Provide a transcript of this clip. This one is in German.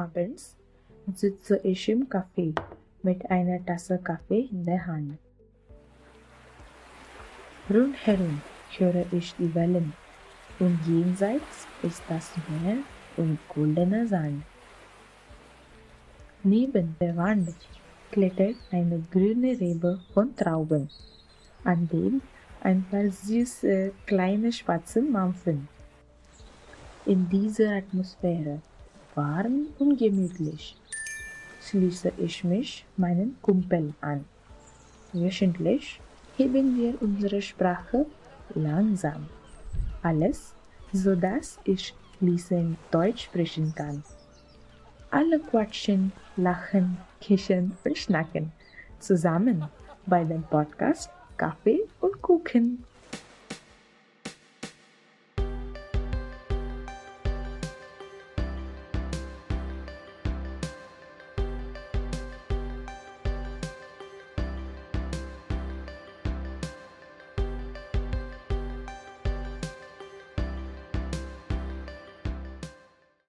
Abends sitze ich im Café mit einer Tasse Kaffee in der Hand. Rundherum höre ich die Wellen und jenseits ist das Meer und goldener Sand. Neben der Wand klettert eine grüne Rebe von Trauben, an dem ein paar süße kleine schwarze Mampfen. In dieser Atmosphäre, warm und gemütlich, schließe ich mich meinen Kumpel an. Wöchentlich heben wir unsere Sprache langsam. Alles, so dass ich fließend Deutsch sprechen kann. Alle quatschen, lachen, kichern und schnacken zusammen bei dem Podcast Kaffee und Kuchen.